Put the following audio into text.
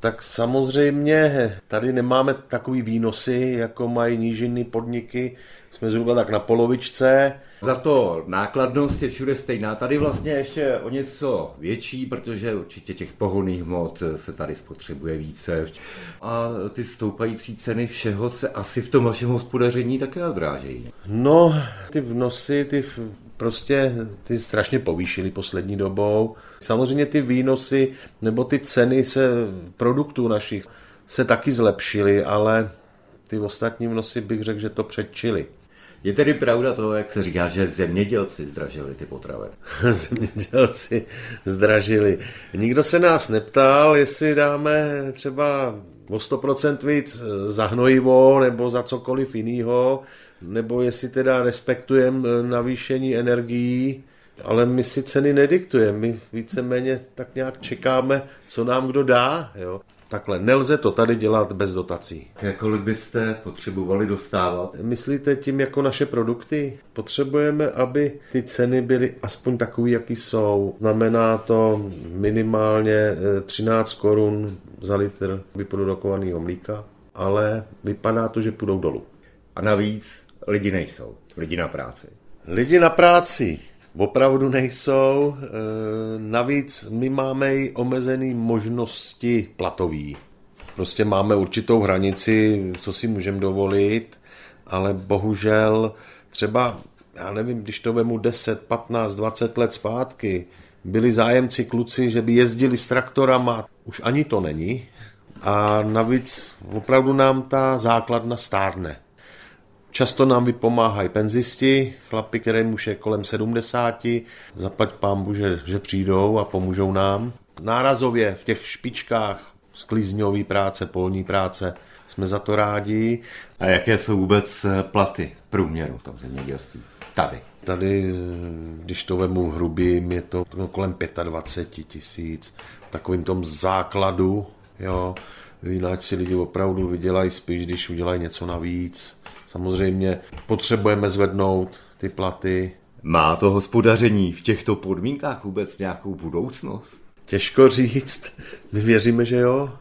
Tak samozřejmě tady nemáme takový výnosy, jako mají nížinné podniky. Jsme zhruba tak na polovičce. Za to nákladnost je všude stejná. Tady vlastně ještě o něco větší, protože určitě těch pohonných hmot se tady spotřebuje více. A ty stoupající ceny všeho se asi v tom vašem hospodaření také odrážejí. No, ty vnosy, ty prostě ty strašně povýšily poslední dobou. Samozřejmě ty výnosy nebo ty ceny se produktů našich se taky zlepšily, ale ty ostatní vnosy bych řekl, že to předčily. Je tedy pravda to, jak se říká, že zemědělci zdražili ty potraviny? zemědělci zdražili. Nikdo se nás neptal, jestli dáme třeba o 100% víc za hnojivo nebo za cokoliv jiného, nebo jestli teda respektujeme navýšení energií, ale my si ceny nediktujeme, my víceméně tak nějak čekáme, co nám kdo dá. Jo. Takhle, nelze to tady dělat bez dotací. Kolik byste potřebovali dostávat? Myslíte tím jako naše produkty? Potřebujeme, aby ty ceny byly aspoň takové, jaký jsou. Znamená to minimálně 13 eh, korun za litr vyprodukovaného mlíka, ale vypadá to, že půjdou dolů. A navíc lidi nejsou, lidi na práci. Lidi na práci opravdu nejsou. E, navíc my máme i omezené možnosti platový. Prostě máme určitou hranici, co si můžeme dovolit, ale bohužel třeba, já nevím, když to vemu 10, 15, 20 let zpátky, byli zájemci kluci, že by jezdili s traktorama, už ani to není. A navíc opravdu nám ta základna stárne. Často nám vypomáhají penzisti, chlapi, kterým už je kolem 70, zaplať pámbu, že, že přijdou a pomůžou nám. Nárazově v těch špičkách sklizňový práce, polní práce, jsme za to rádi. A jaké jsou vůbec eh, platy průměru v tom zemědělství? Tady. Tady, když to vemu hrubým, je to kolem 25 tisíc. V takovým tom základu, jo. Jinak si lidi opravdu vydělají spíš, když udělají něco navíc Samozřejmě potřebujeme zvednout ty platy. Má to hospodaření v těchto podmínkách vůbec nějakou budoucnost? Těžko říct. My věříme, že jo.